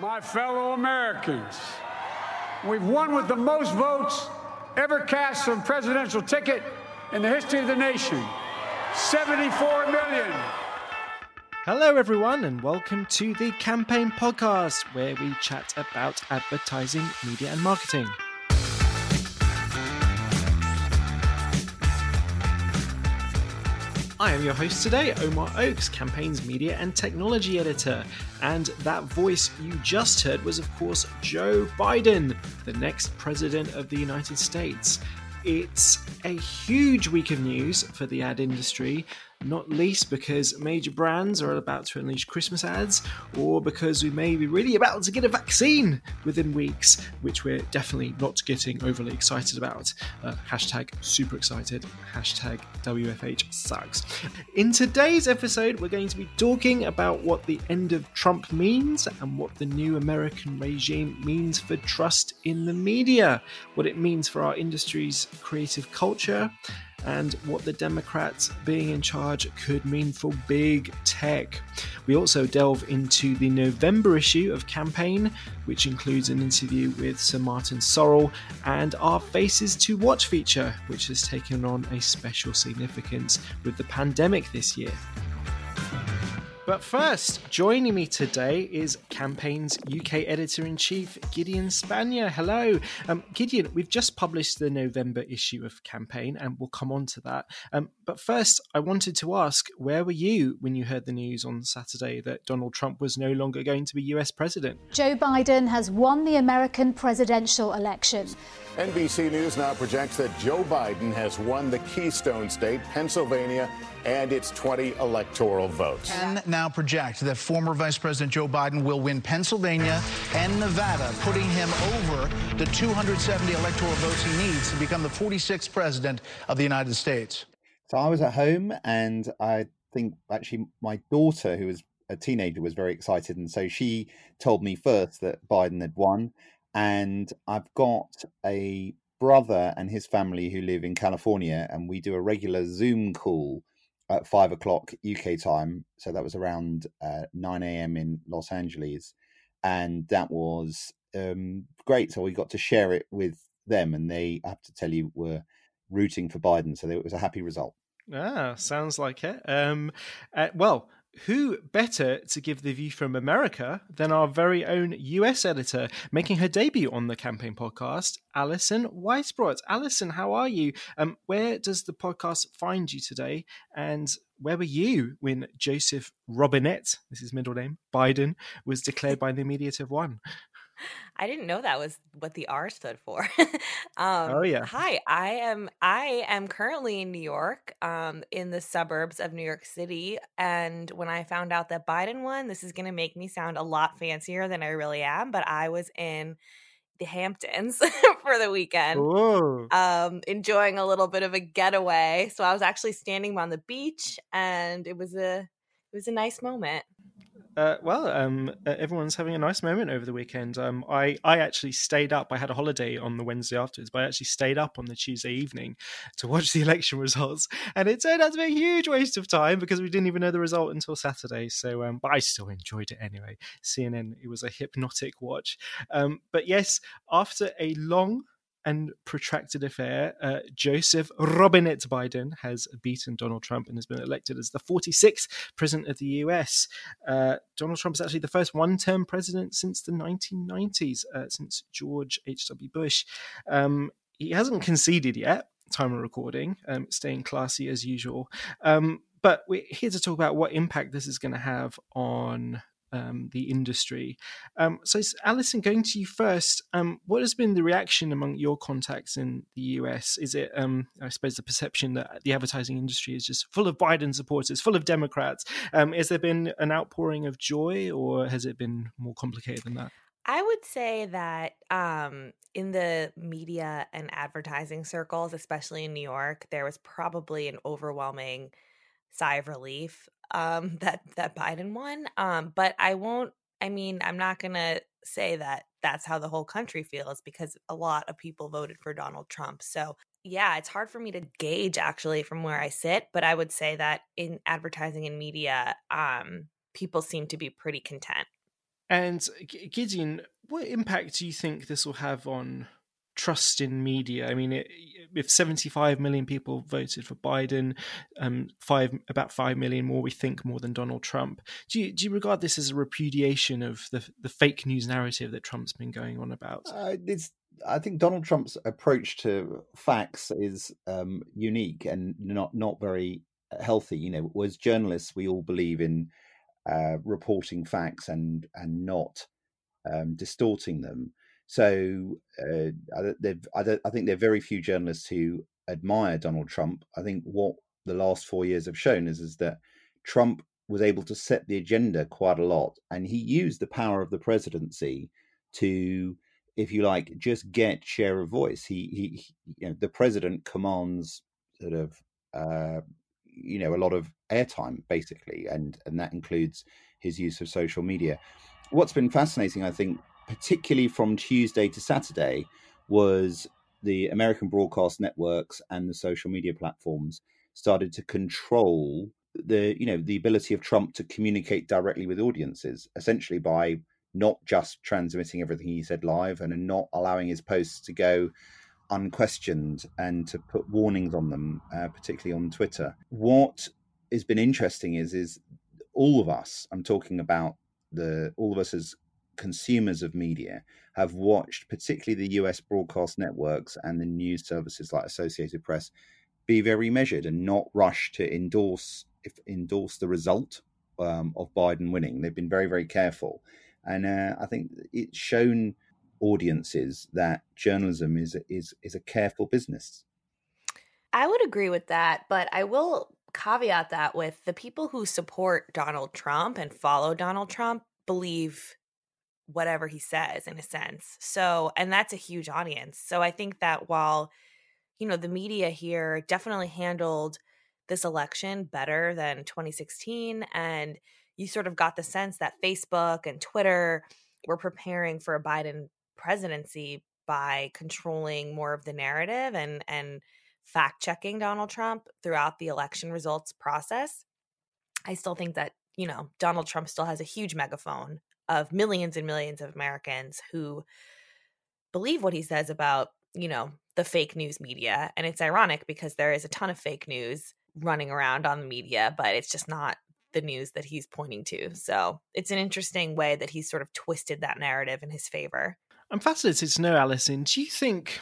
My fellow Americans, we've won with the most votes ever cast on presidential ticket in the history of the nation 74 million. Hello, everyone, and welcome to the Campaign Podcast, where we chat about advertising, media, and marketing. I am your host today, Omar Oakes, Campaign's media and technology editor. And that voice you just heard was, of course, Joe Biden, the next president of the United States. It's a huge week of news for the ad industry not least because major brands are about to unleash Christmas ads, or because we may be really about to get a vaccine within weeks, which we're definitely not getting overly excited about. Uh, hashtag super excited, hashtag WFH sucks. In today's episode, we're going to be talking about what the end of Trump means and what the new American regime means for trust in the media, what it means for our industry's creative culture and what the Democrats being in charge could mean for big tech. We also delve into the November issue of Campaign, which includes an interview with Sir Martin Sorrell and our Faces to Watch feature, which has taken on a special significance with the pandemic this year. But first, joining me today is Campaign's UK editor in chief, Gideon Spanier. Hello. Um, Gideon, we've just published the November issue of Campaign, and we'll come on to that. Um, but first, I wanted to ask where were you when you heard the news on Saturday that Donald Trump was no longer going to be US president? Joe Biden has won the American presidential election. NBC News now projects that Joe Biden has won the Keystone State, Pennsylvania, and its 20 electoral votes. And now project that former Vice President Joe Biden will win Pennsylvania and Nevada, putting him over the 270 electoral votes he needs to become the 46th president of the United States. So I was at home, and I think actually my daughter, who was a teenager, was very excited, and so she told me first that Biden had won. And I've got a brother and his family who live in California, and we do a regular Zoom call at five o'clock UK time. So that was around uh, 9 a.m. in Los Angeles. And that was um, great. So we got to share it with them, and they, I have to tell you, were rooting for Biden. So it was a happy result. Ah, sounds like it. Um, uh, well, who better to give the view from America than our very own US editor, making her debut on the campaign podcast, Alison Weissbrot. Alison, how are you? Um, where does the podcast find you today? And where were you when Joseph Robinette, this is middle name, Biden, was declared by the media to have won? I didn't know that was what the R stood for. um, oh yeah. Hi, I am I am currently in New York, um, in the suburbs of New York City, and when I found out that Biden won, this is going to make me sound a lot fancier than I really am, but I was in the Hamptons for the weekend, um, enjoying a little bit of a getaway. So I was actually standing on the beach, and it was a it was a nice moment. Uh, well, um, uh, everyone's having a nice moment over the weekend. Um, I, I actually stayed up. I had a holiday on the Wednesday afterwards, but I actually stayed up on the Tuesday evening to watch the election results, and it turned out to be a huge waste of time because we didn't even know the result until Saturday. So, um, but I still enjoyed it anyway. CNN, it was a hypnotic watch. Um, but yes, after a long and protracted affair, uh, Joseph Robinette Biden has beaten Donald Trump and has been elected as the 46th president of the US. Uh, Donald Trump is actually the first one term president since the 1990s, uh, since George H.W. Bush. Um, he hasn't conceded yet, time of recording, um, staying classy as usual. Um, but we're here to talk about what impact this is going to have on um, the industry. Um, so, Alison, going to you first, um, what has been the reaction among your contacts in the US? Is it, um, I suppose, the perception that the advertising industry is just full of Biden supporters, full of Democrats? Um, has there been an outpouring of joy, or has it been more complicated than that? I would say that um, in the media and advertising circles, especially in New York, there was probably an overwhelming sigh of relief um, that that Biden won. Um, but I won't. I mean, I'm not gonna say that that's how the whole country feels because a lot of people voted for Donald Trump. So yeah, it's hard for me to gauge actually from where I sit. But I would say that in advertising and media, um, people seem to be pretty content. And Gideon, what impact do you think this will have on trust in media? I mean, it, if 75 million people voted for Biden, um, five about five million more, we think, more than Donald Trump. Do you do you regard this as a repudiation of the the fake news narrative that Trump's been going on about? Uh, it's I think Donald Trump's approach to facts is um, unique and not not very healthy. You know, as journalists, we all believe in uh, reporting facts and and not um, distorting them. So uh, I, I think there are very few journalists who admire Donald Trump. I think what the last four years have shown is is that Trump was able to set the agenda quite a lot, and he used the power of the presidency to, if you like, just get share of voice. He he, you know, the president commands sort of uh, you know a lot of airtime basically, and and that includes his use of social media. What's been fascinating, I think, particularly from Tuesday to Saturday, was the American broadcast networks and the social media platforms started to control the you know the ability of Trump to communicate directly with audiences, essentially by not just transmitting everything he said live and not allowing his posts to go unquestioned and to put warnings on them, uh, particularly on Twitter. What has been interesting is is all of us. I'm talking about the all of us as consumers of media have watched, particularly the US broadcast networks and the news services like Associated Press, be very measured and not rush to endorse if endorse the result um, of Biden winning. They've been very very careful, and uh, I think it's shown audiences that journalism is is is a careful business. I would agree with that, but I will caveat that with the people who support Donald Trump and follow Donald Trump believe whatever he says in a sense. So, and that's a huge audience. So I think that while you know the media here definitely handled this election better than 2016 and you sort of got the sense that Facebook and Twitter were preparing for a Biden presidency by controlling more of the narrative and and fact checking Donald Trump throughout the election results process. I still think that, you know, Donald Trump still has a huge megaphone of millions and millions of Americans who believe what he says about, you know, the fake news media. And it's ironic because there is a ton of fake news running around on the media, but it's just not the news that he's pointing to. So it's an interesting way that he's sort of twisted that narrative in his favor. I'm fascinated to know, Alison, do you think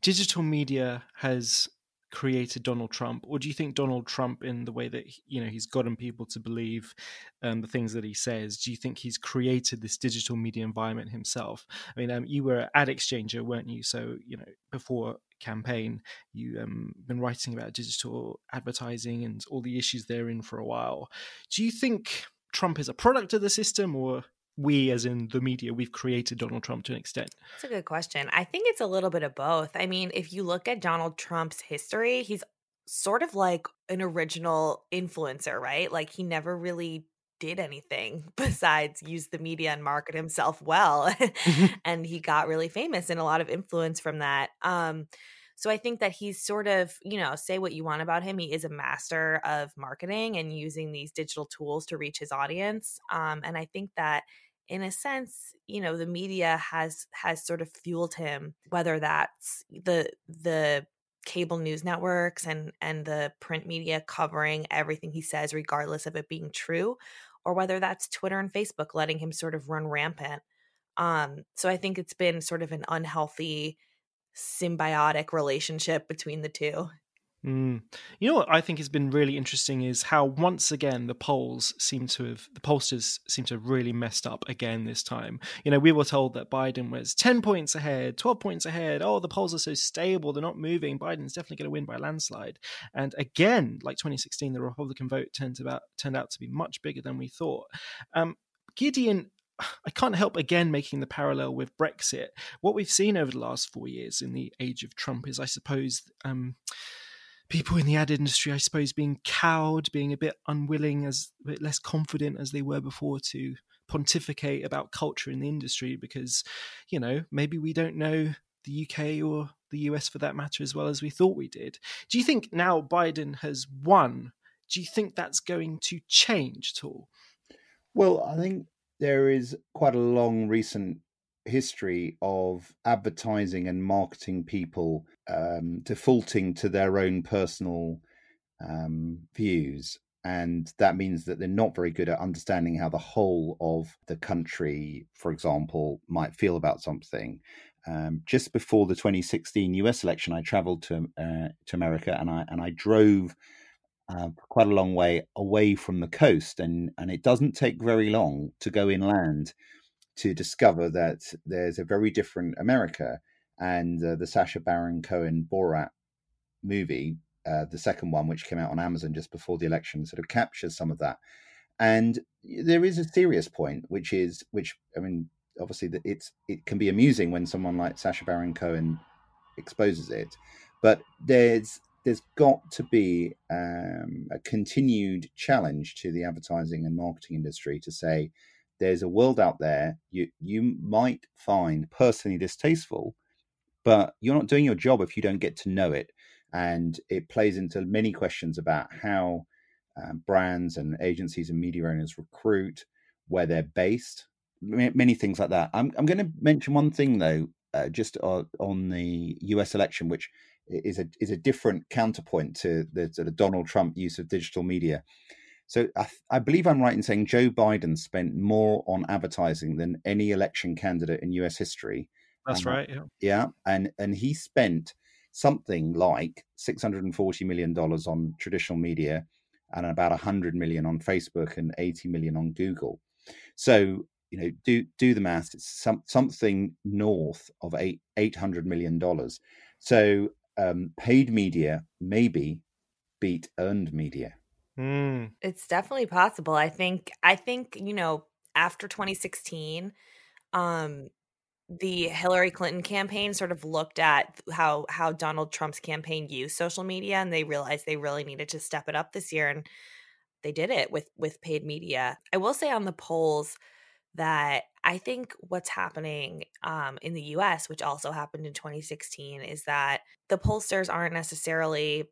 digital media has created Donald Trump, or do you think Donald Trump, in the way that you know he's gotten people to believe um, the things that he says, do you think he's created this digital media environment himself? I mean, um, you were at Exchanger, weren't you? So you know, before campaign, you um, been writing about digital advertising and all the issues therein for a while. Do you think Trump is a product of the system, or we, as in the media, we've created Donald Trump to an extent? That's a good question. I think it's a little bit of both. I mean, if you look at Donald Trump's history, he's sort of like an original influencer, right? Like he never really did anything besides use the media and market himself well. Mm-hmm. and he got really famous and a lot of influence from that. Um, so I think that he's sort of, you know, say what you want about him. He is a master of marketing and using these digital tools to reach his audience. Um, and I think that in a sense you know the media has has sort of fueled him whether that's the the cable news networks and and the print media covering everything he says regardless of it being true or whether that's twitter and facebook letting him sort of run rampant. Um so i think it's been sort of an unhealthy symbiotic relationship between the two Mm. You know what I think has been really interesting is how once again the polls seem to have the pollsters seem to have really messed up again this time. You know, we were told that Biden was ten points ahead, twelve points ahead. Oh, the polls are so stable; they're not moving. Biden's definitely going to win by a landslide. And again, like 2016, the Republican vote turned about turned out to be much bigger than we thought. Um, Gideon I can't help again making the parallel with Brexit. What we've seen over the last four years in the age of Trump is, I suppose, um, people in the ad industry, I suppose, being cowed, being a bit unwilling, as a bit less confident as they were before to pontificate about culture in the industry because, you know, maybe we don't know the UK or the US for that matter as well as we thought we did. Do you think now Biden has won? Do you think that's going to change at all? Well, I think there is quite a long recent history of advertising and marketing people um, defaulting to their own personal um, views. And that means that they're not very good at understanding how the whole of the country, for example, might feel about something. Um, just before the 2016 US election, I traveled to uh, to America and I and I drove uh, quite a long way away from the coast, and and it doesn't take very long to go inland to discover that there's a very different America. And uh, the Sacha Baron Cohen Borat movie, uh, the second one, which came out on Amazon just before the election, sort of captures some of that. And there is a serious point, which is, which I mean, obviously, that it's it can be amusing when someone like Sacha Baron Cohen exposes it, but there's there's got to be um, a continued challenge to the advertising and marketing industry to say there's a world out there you you might find personally distasteful, but you're not doing your job if you don't get to know it. And it plays into many questions about how um, brands and agencies and media owners recruit, where they're based, many things like that. I'm, I'm going to mention one thing though, uh, just on, on the U.S. election, which is a is a different counterpoint to the sort of Donald Trump use of digital media. So I, I, believe I'm right in saying Joe Biden spent more on advertising than any election candidate in U.S. history. That's right. Yeah. Yeah, and and he spent something like 640 million dollars on traditional media, and about 100 million on Facebook and 80 million on Google. So you know, do do the math. It's some, something north of eight 800 million dollars. So um, paid media maybe beat earned media. Mm. It's definitely possible. I think I think, you know, after 2016, um the Hillary Clinton campaign sort of looked at how how Donald Trump's campaign used social media and they realized they really needed to step it up this year and they did it with with paid media. I will say on the polls that I think what's happening um, in the US, which also happened in 2016, is that the pollsters aren't necessarily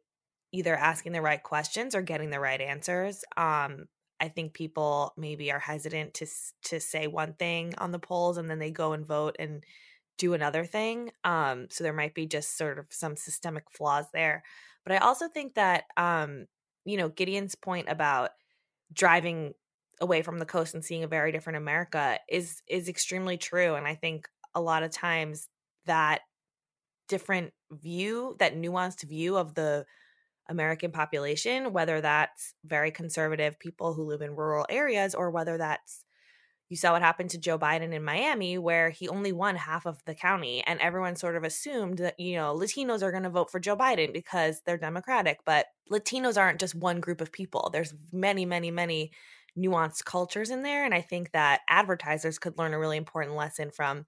either asking the right questions or getting the right answers. Um, I think people maybe are hesitant to to say one thing on the polls and then they go and vote and do another thing. Um, so there might be just sort of some systemic flaws there. But I also think that um, you know Gideon's point about driving away from the coast and seeing a very different America is is extremely true. And I think a lot of times that different view, that nuanced view of the American population, whether that's very conservative people who live in rural areas or whether that's you saw what happened to Joe Biden in Miami, where he only won half of the county, and everyone sort of assumed that, you know, Latinos are going to vote for Joe Biden because they're Democratic. But Latinos aren't just one group of people, there's many, many, many nuanced cultures in there. And I think that advertisers could learn a really important lesson from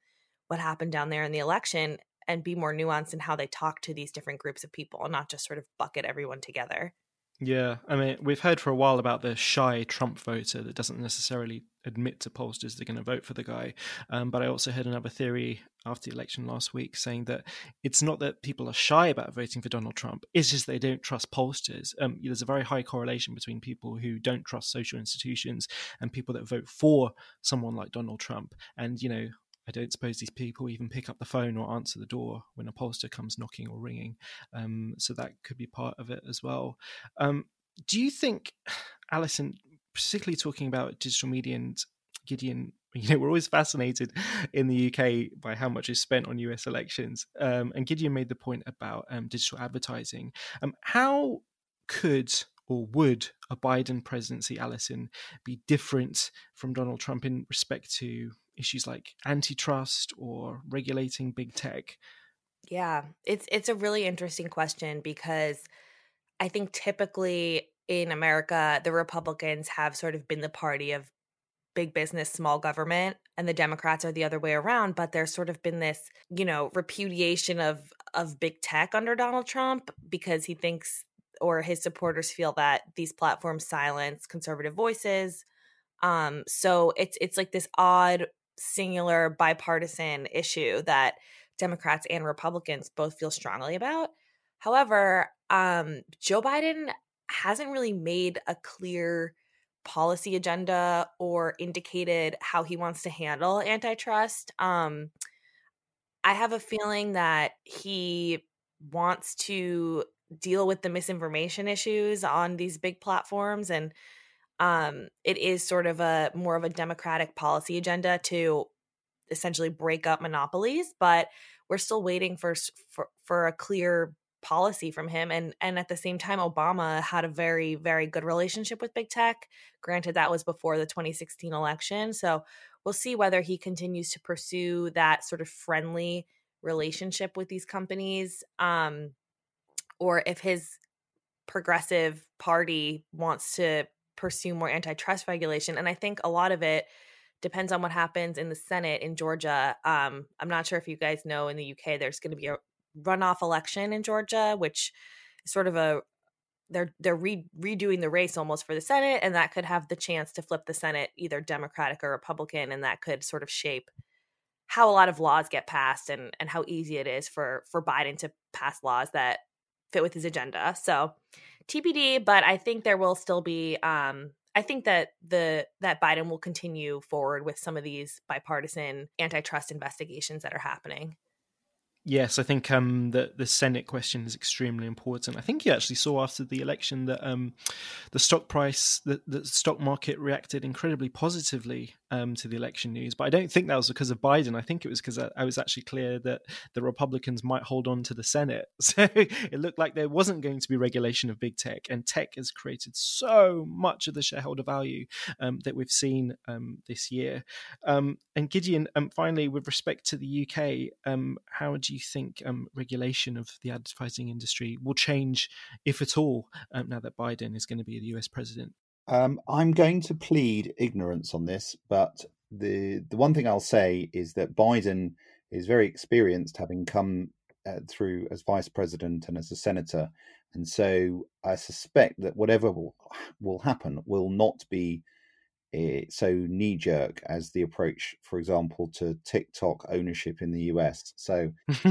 what happened down there in the election and be more nuanced in how they talk to these different groups of people and not just sort of bucket everyone together. Yeah, I mean, we've heard for a while about the shy Trump voter that doesn't necessarily admit to pollsters they're going to vote for the guy. Um, but I also heard another theory after the election last week saying that it's not that people are shy about voting for Donald Trump, it's just they don't trust pollsters. Um, there's a very high correlation between people who don't trust social institutions and people that vote for someone like Donald Trump. And, you know, I don't suppose these people even pick up the phone or answer the door when a pollster comes knocking or ringing. Um, so that could be part of it as well. Um, do you think, Alison, particularly talking about digital media and Gideon, you know, we're always fascinated in the UK by how much is spent on US elections. Um, and Gideon made the point about um, digital advertising. Um, how could or would a Biden presidency, Alison, be different from Donald Trump in respect to issues like antitrust or regulating big tech? Yeah, it's it's a really interesting question because I think typically in America the Republicans have sort of been the party of big business, small government, and the Democrats are the other way around, but there's sort of been this, you know, repudiation of of big tech under Donald Trump because he thinks or his supporters feel that these platforms silence conservative voices. Um so it's it's like this odd singular bipartisan issue that Democrats and Republicans both feel strongly about. However, um, Joe Biden hasn't really made a clear policy agenda or indicated how he wants to handle antitrust. Um, I have a feeling that he wants to deal with the misinformation issues on these big platforms and um, it is sort of a more of a democratic policy agenda to essentially break up monopolies but we're still waiting for for, for a clear policy from him and and at the same time Obama had a very very good relationship with big tech. Granted that was before the 2016 election so we'll see whether he continues to pursue that sort of friendly relationship with these companies um or if his progressive party wants to pursue more antitrust regulation and I think a lot of it depends on what happens in the Senate in Georgia. Um, I'm not sure if you guys know in the UK there's going to be a runoff election in Georgia, which is sort of a they're they're re- redoing the race almost for the Senate, and that could have the chance to flip the Senate either Democratic or Republican, and that could sort of shape how a lot of laws get passed and and how easy it is for for Biden to pass laws that fit with his agenda. So TBD, but I think there will still be um I think that the that Biden will continue forward with some of these bipartisan antitrust investigations that are happening. Yes, I think um, the the Senate question is extremely important. I think you actually saw after the election that um, the stock price, the, the stock market reacted incredibly positively um, to the election news. But I don't think that was because of Biden. I think it was because I, I, was actually clear that the Republicans might hold on to the Senate. So it looked like there wasn't going to be regulation of big tech, and tech has created so much of the shareholder value um, that we've seen um, this year. Um, and Gideon, finally, with respect to the UK, how you think regulation of the advertising industry will change, if at all, now that Biden is going to be the US president? Um, I'm going to plead ignorance on this, but the the one thing I'll say is that Biden is very experienced, having come uh, through as vice president and as a senator, and so I suspect that whatever will, will happen will not be uh, so knee jerk as the approach, for example, to TikTok ownership in the US. So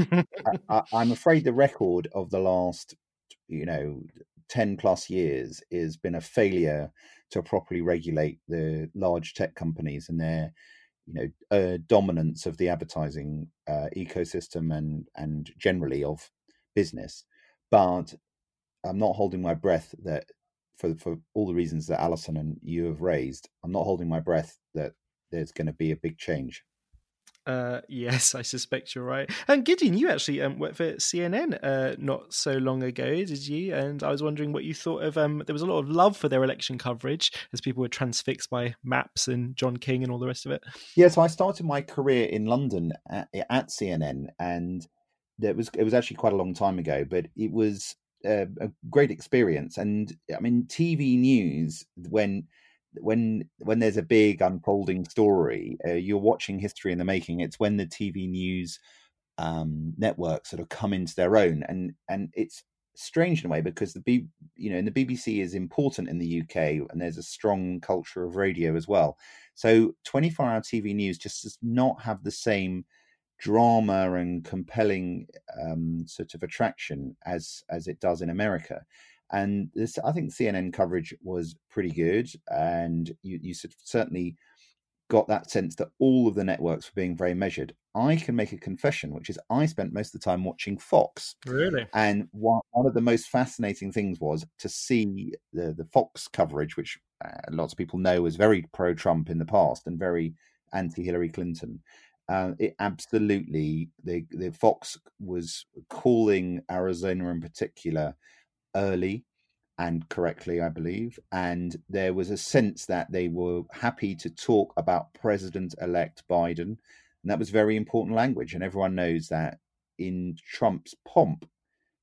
I, I'm afraid the record of the last, you know, 10 plus years has been a failure to properly regulate the large tech companies and their you know uh, dominance of the advertising uh, ecosystem and and generally of business but i'm not holding my breath that for for all the reasons that alison and you have raised i'm not holding my breath that there's going to be a big change uh, yes, I suspect you're right. And Gideon, you actually um, worked for CNN uh, not so long ago, did you? And I was wondering what you thought of. Um, there was a lot of love for their election coverage as people were transfixed by Maps and John King and all the rest of it. Yeah, so I started my career in London at, at CNN, and it was it was actually quite a long time ago, but it was a great experience. And I mean, TV news when when when there's a big unfolding story, uh, you're watching history in the making. It's when the TV news um, networks sort of come into their own, and and it's strange in a way because the B, you know, and the BBC is important in the UK, and there's a strong culture of radio as well. So 24 hour TV news just does not have the same drama and compelling um, sort of attraction as as it does in America. And this, I think CNN coverage was pretty good, and you, you certainly got that sense that all of the networks were being very measured. I can make a confession, which is I spent most of the time watching Fox. Really? And one, one of the most fascinating things was to see the, the Fox coverage, which uh, lots of people know was very pro Trump in the past and very anti Hillary Clinton. Uh, it absolutely, the, the Fox was calling Arizona in particular early and correctly, I believe. And there was a sense that they were happy to talk about President elect Biden. And that was very important language. And everyone knows that in Trump's pomp,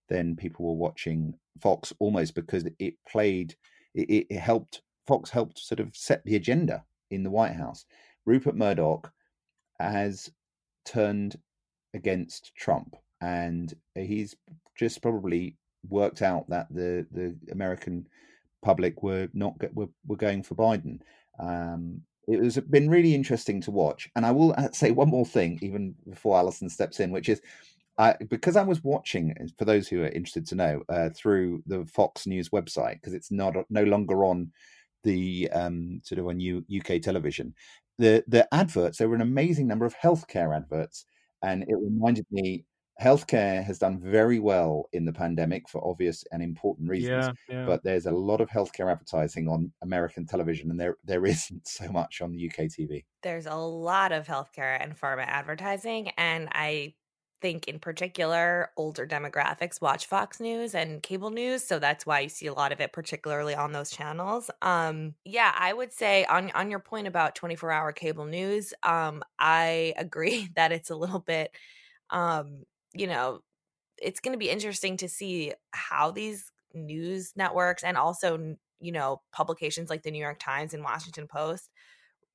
then people were watching Fox almost because it played, it, it helped, Fox helped sort of set the agenda in the White House. Rupert Murdoch has turned against Trump and he's just probably worked out that the the American public were not were, were going for Biden. Um, it was been really interesting to watch, and I will uh, say one more thing, even before Alison steps in, which is. I, because I was watching, for those who are interested to know, uh, through the Fox News website, because it's not no longer on the um, sort of on U, UK television. The the adverts there were an amazing number of healthcare adverts, and it reminded me healthcare has done very well in the pandemic for obvious and important reasons. Yeah, yeah. But there's a lot of healthcare advertising on American television, and there there isn't so much on the UK TV. There's a lot of healthcare and pharma advertising, and I think in particular older demographics watch Fox News and cable news, so that's why you see a lot of it particularly on those channels. Um yeah, I would say on on your point about 24-hour cable news, um I agree that it's a little bit um you know, it's going to be interesting to see how these news networks and also, you know, publications like the New York Times and Washington Post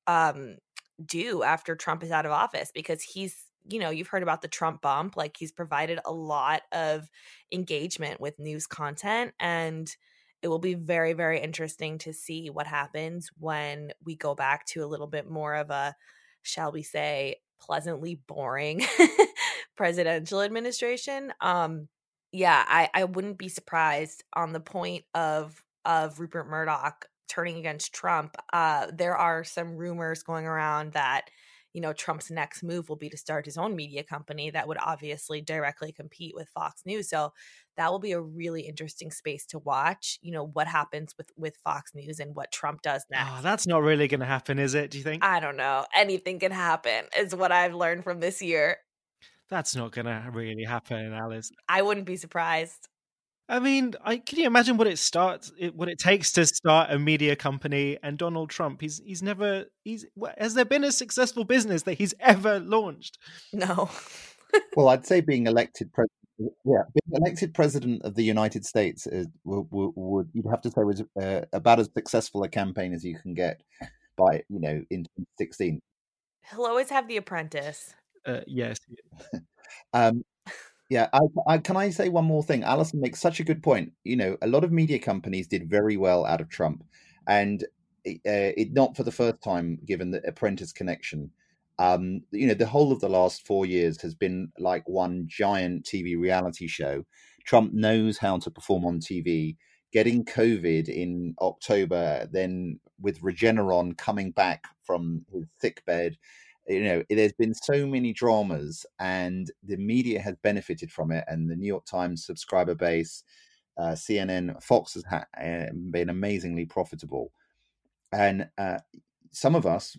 um, do after Trump is out of office because he's, you know, you've heard about the Trump bump. Like he's provided a lot of engagement with news content. And it will be very, very interesting to see what happens when we go back to a little bit more of a, shall we say, pleasantly boring presidential administration. Um, yeah, I, I wouldn't be surprised on the point of of Rupert Murdoch turning against Trump. Uh, there are some rumors going around that you know Trump's next move will be to start his own media company that would obviously directly compete with Fox News. So that will be a really interesting space to watch. You know what happens with with Fox News and what Trump does ah, next. Oh, that's not really going to happen, is it? Do you think? I don't know. Anything can happen. Is what I've learned from this year. That's not going to really happen, Alice. I wouldn't be surprised. I mean, I can you imagine what it starts, it, what it takes to start a media company? And Donald Trump, he's he's never he's has there been a successful business that he's ever launched? No. well, I'd say being elected president, yeah, being elected president of the United States is, would, would, you'd have to say was uh, about as successful a campaign as you can get by you know in 2016. He'll always have the apprentice. Uh, yes. um, yeah, I, I, can I say one more thing? Alison makes such a good point. You know, a lot of media companies did very well out of Trump, and uh, it not for the first time, given the Apprentice connection. Um, you know, the whole of the last four years has been like one giant TV reality show. Trump knows how to perform on TV. Getting COVID in October, then with Regeneron coming back from his sick bed, you know there's been so many dramas and the media has benefited from it and the new york times subscriber base uh, cnn fox has ha- uh, been amazingly profitable. And uh, some of us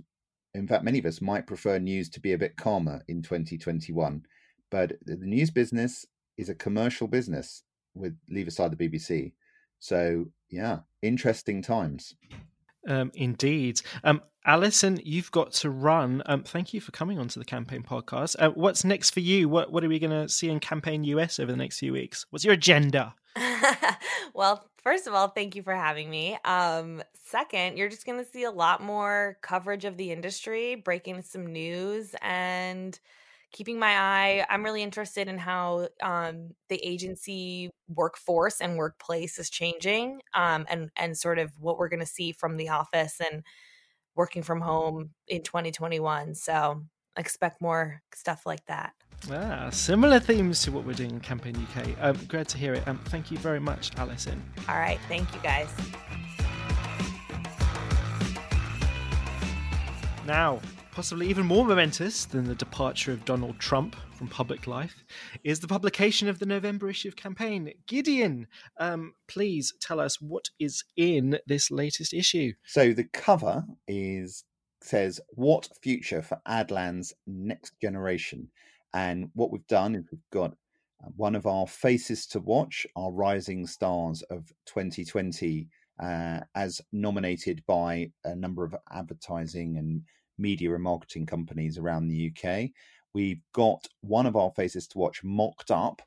in fact many of us might prefer news to be a bit calmer in 2021 but the news business is a commercial business with leave aside the bbc so yeah interesting times um, indeed. Um, Alison, you've got to run. Um, thank you for coming onto the campaign podcast. Uh, what's next for you? What What are we going to see in Campaign US over the next few weeks? What's your agenda? well, first of all, thank you for having me. Um, second, you're just going to see a lot more coverage of the industry, breaking some news, and keeping my eye. I'm really interested in how um, the agency workforce and workplace is changing, um, and and sort of what we're going to see from the office and working from home in 2021. So expect more stuff like that. Ah, similar themes to what we're doing in Campaign UK. Um, glad to hear it. Um, thank you very much, Alison. All right, thank you guys. Now, possibly even more momentous than the departure of Donald Trump from public life, is the publication of the November issue of Campaign. Gideon, um, please tell us what is in this latest issue. So the cover is says "What future for Adland's next generation?" And what we've done is we've got uh, one of our faces to watch, our rising stars of 2020, uh, as nominated by a number of advertising and media and marketing companies around the UK. We've got one of our faces to watch mocked up.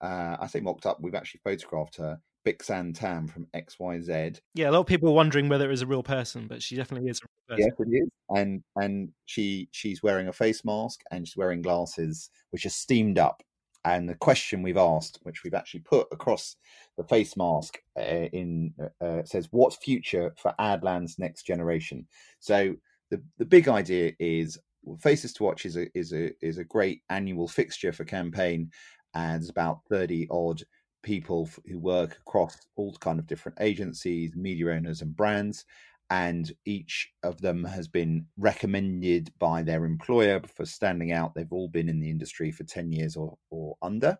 Uh, I say mocked up, we've actually photographed her. Bixan Tam from XYZ. Yeah, a lot of people are wondering whether it was a real person, but she definitely is a Yes, it is. And and she she's wearing a face mask and she's wearing glasses which are steamed up. And the question we've asked, which we've actually put across the face mask, uh, in uh, uh says, "What's future for Adland's next generation?" So the the big idea is Faces to Watch is a is a is a great annual fixture for campaign, and about thirty odd people who work across all kind of different agencies, media owners, and brands. and each of them has been recommended by their employer for standing out. They've all been in the industry for 10 years or, or under.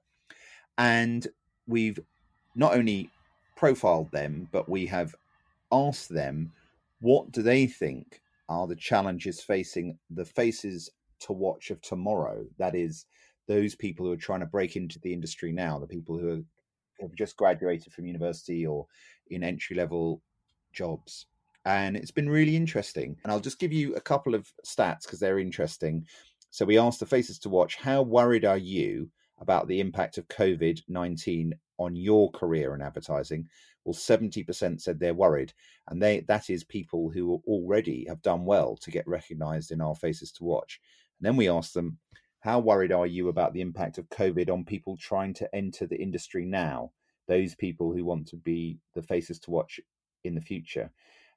And we've not only profiled them, but we have asked them what do they think are the challenges facing the faces to watch of tomorrow? That is, those people who are trying to break into the industry now, the people who have just graduated from university or in entry level jobs. And it's been really interesting. And I'll just give you a couple of stats because they're interesting. So we asked the faces to watch, how worried are you about the impact of COVID 19 on your career in advertising? Well, 70% said they're worried. And they that is people who already have done well to get recognized in our faces to watch. And then we asked them, how worried are you about the impact of COVID on people trying to enter the industry now? Those people who want to be the faces to watch in the future.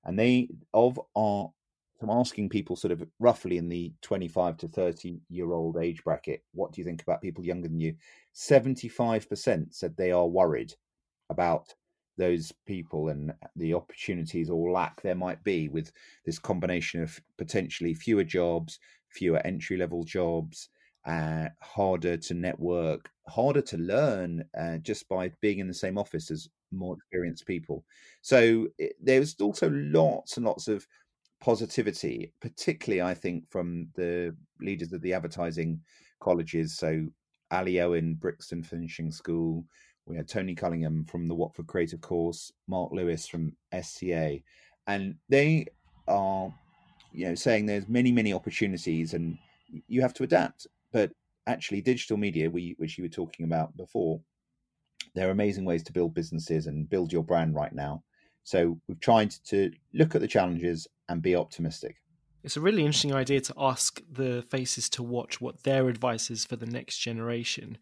And they, of our, I'm asking people sort of roughly in the 25 to 30 year old age bracket, what do you think about people younger than you? 75% said they are worried about those people and the opportunities or lack there might be with this combination of potentially fewer jobs, fewer entry level jobs, uh, harder to network, harder to learn uh, just by being in the same office as more experienced people. So it, there's also lots and lots of positivity, particularly I think from the leaders of the advertising colleges. So Ally Owen, Brixton Finishing School. We had Tony Cullingham from the Watford Creative Course, Marc Lewis from SCA, and they are, you know, saying there's many many opportunities and you have to adapt. But actually, digital media, we, which you were talking about before, there are amazing ways to build businesses and build your brand right now. So we've tried to look at the challenges and be optimistic. It's a really interesting idea to ask the faces to watch what their advice is for the next generation,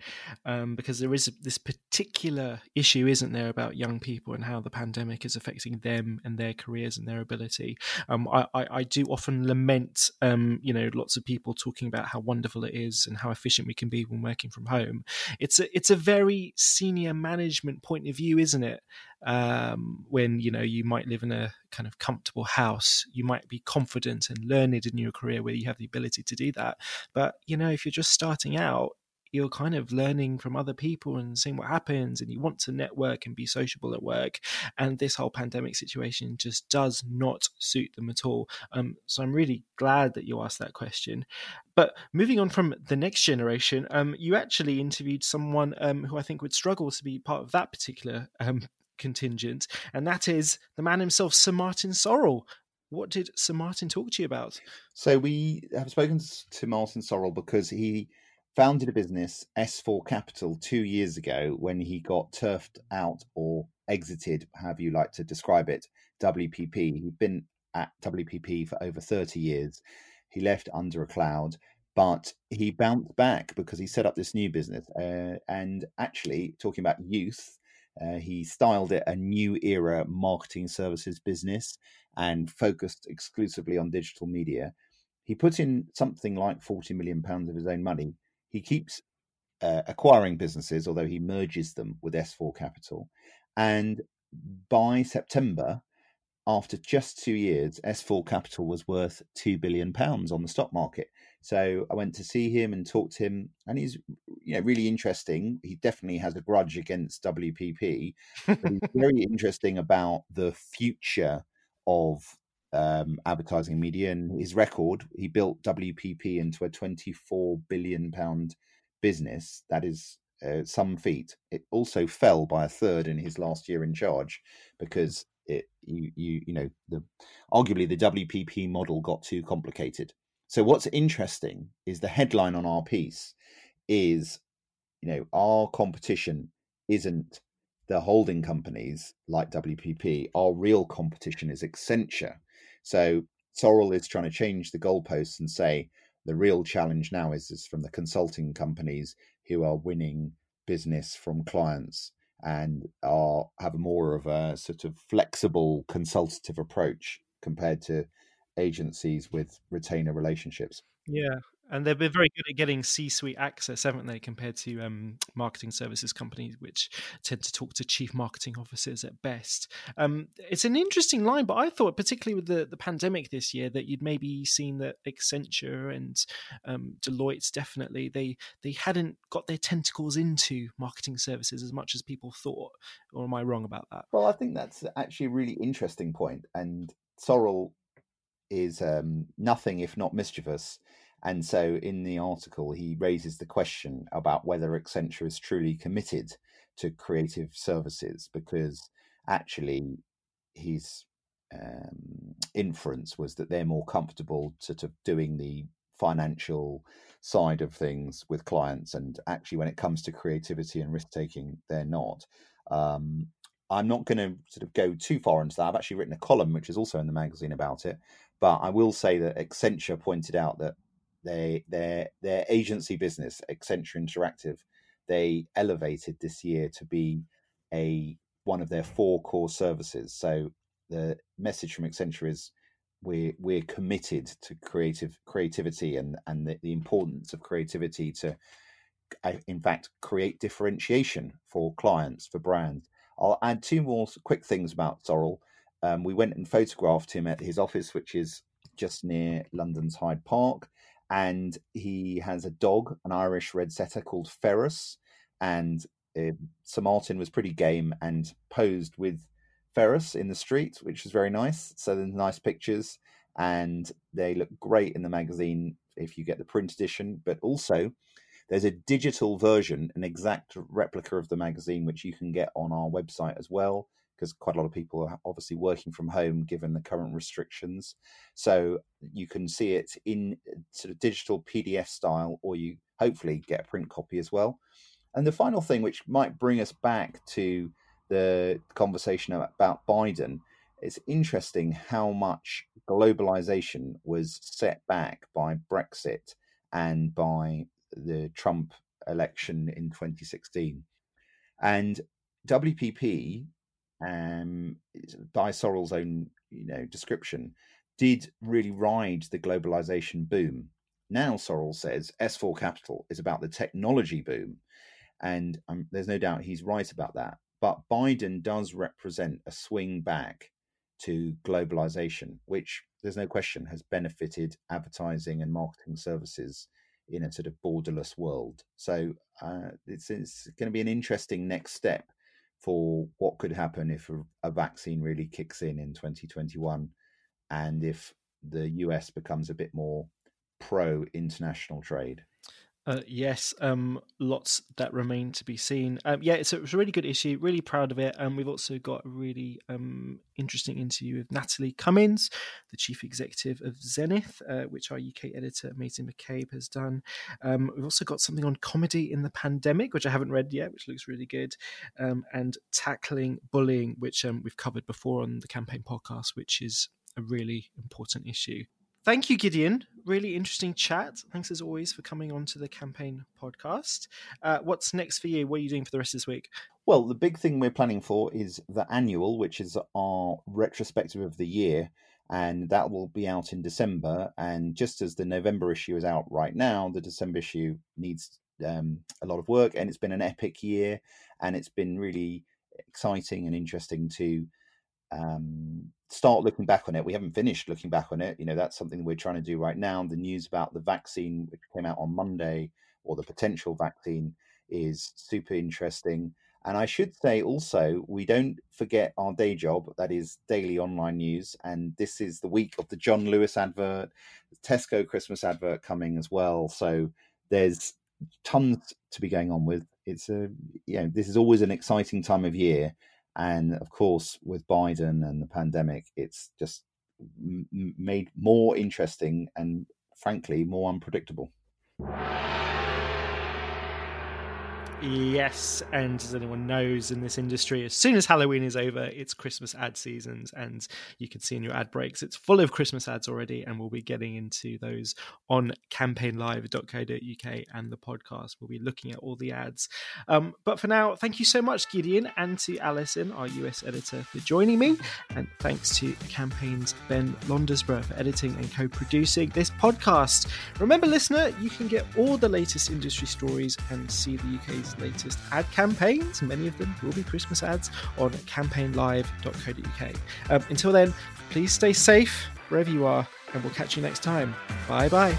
um, because there is this particular issue, isn't there, about young people and how the pandemic is affecting them and their careers and their ability. Um, I, I, I, do often lament, um, you know, lots of people talking about how wonderful it is and how efficient we can be when working from home. It's a it's a very senior management point of view, isn't it? Um, when you know you might live in a kind of comfortable house you might be confident and learned in your career where you have the ability to do that. But you know if you're just starting out you're kind of learning from other people and seeing what happens and you want to network and be sociable at work and this whole pandemic situation just does not suit them at all. Um, so i'm really glad that you asked that question. But moving on from the next generation um, you actually interviewed someone um, who i think would struggle to be part of that particular um, contingent, and that is the man himself, Sir Martin Sorrell. What did Sir Martin talk to you about? So we have spoken to Martin Sorrell because he founded a business, S4 Capital, two years ago when he got turfed out or exited, however you like to describe it, WPP. He'd been at WPP for over 30 years. He left under a cloud, but he bounced back because he set up this new business. Uh, and actually, talking about youth, uh, he styled it a new era marketing services business and focused exclusively on digital media. He put in something like 40 million pounds of his own money. He keeps uh, acquiring businesses, although he merges them with S4 Capital. And by September, after just two years, S4 Capital was worth two billion pounds on the stock market. So I went to see him and talked to him, and he's you know really interesting. He definitely has a grudge against WPP, but he's very interesting about the future of um, advertising media and his record. He built WPP into a 24 billion pound business. That is uh, some feat. It also fell by a third in his last year in charge because it you you you know the arguably the WPP model got too complicated. So what's interesting is the headline on our piece is, you know, our competition isn't the holding companies like WPP. Our real competition is Accenture. So Sorrell is trying to change the goalposts and say the real challenge now is, is from the consulting companies who are winning business from clients and are have more of a sort of flexible consultative approach compared to agencies with retainer relationships. Yeah, And they've been very good at getting C-suite access, haven't they, compared to um, marketing services companies, which tend to talk to chief marketing officers at best. Um, it's an interesting line, but I thought, particularly with the, the pandemic this year, that you'd maybe seen that Accenture and um, Deloitte's definitely they they hadn't got their tentacles into marketing services as much as people thought. Or am I wrong about that? Well, I think that's actually a really interesting point, and Sorrell is um, nothing if not mischievous and so in the article, he raises the question about whether Accenture is truly committed to creative services because actually his um, inference was that they're more comfortable sort of doing the financial side of things with clients. And actually, when it comes to creativity and risk taking, they're not. Um, I'm not going to sort of go too far into that. I've actually written a column, which is also in the magazine about it. But I will say that Accenture pointed out that they their their agency business, Accenture Interactive, they elevated this year to be a one of their four core services. So the message from Accenture is we're we're committed to creative creativity and and the, the importance of creativity to uh, in fact create differentiation for clients for brands i'll add two more quick things about sorrell um, we went and photographed him at his office which is just near london's hyde park and he has a dog, an Irish red setter called Ferrus. And uh, Sir Martin was pretty game and posed with Ferrus in the street, which was very nice. So there's nice pictures, and they look great in the magazine if you get the print edition. But also, there's a digital version, an exact replica of the magazine, which you can get on our website as well because quite a lot of people are obviously working from home given the current restrictions. So you can see it in uh, sort of digital PDF style, or you hopefully get a print copy as well. And the final thing, which might bring us back to the conversation about Biden, it's interesting how much globalization was set back by Brexit and by the Trump election in 2016. And WPP um, by Sorrell's own you know description, did really ride the globalization boom. Now Sorrell says S4 Capital is about the technology boom, and um, there's no doubt he's right about that. But Biden does represent a swing back to globalization, which there's no question has benefited advertising and marketing services in a sort of borderless world. So uh, it's, it's going to be an interesting next step for what could happen if a, vaccine really kicks in in 2021 and if the US becomes a bit more pro international trade. Uh, yes, um, lots that remain to be seen. Um, yeah, it's a, it's a, really good issue. Really proud of it. And um, we've also got a really um, interesting interview with Natalie Cummins, the chief executive of Zenith, uh, which our UK editor Maisie McCabe has done. Um, we've also got something on comedy in the pandemic, which I haven't read yet, which looks really good, um, and tackling bullying, which we've covered before on the campaign podcast, which is a really important issue. Thank you, Gideon. Really interesting chat. Thanks as always for coming on to the campaign podcast. Uh, what's next for you? What are you doing for the rest of this week? Well, the big thing we're planning for is the annual, which is our retrospective of the year, and that will be out in December. And just as the November issue is out right now, the December issue needs um, a lot of work, and it's been an epic year, and it's been really exciting and interesting to um, start looking back on it. We haven't finished looking back on it. You know, that's something we're trying to do right now. The news about the vaccine, which came out on Monday, or the potential vaccine, is super interesting. And I should say also, we don't forget our day job, that is daily online news. And this is the week of the John Lewis advert, Tesco Christmas advert coming as well. So there's tons to be going on with. It's a, you know, this is always an exciting time of year and of course, with Biden and the pandemic, it's just made more interesting and, frankly, more unpredictable. Yes, and as anyone knows in this industry, as soon as Halloween is over, it's Christmas ad seasons, and you can see in your ad breaks it's full of Christmas ads already, and we'll be getting into those on campaignlive.co.uk and the podcast. We'll be looking at all the ads. Um, but for now, thank you so much, Gideon, and to Alison, our US editor, for joining me, and thanks to Campaign's Ben Londesborough for editing and co-producing this podcast. Remember, listener, you can get all the latest industry stories and see the UK's latest ad campaigns. Many of them will be Christmas ads on campaignlive.co.uk. Um, until then, please stay safe wherever you are, and we'll catch you next time. Bye bye.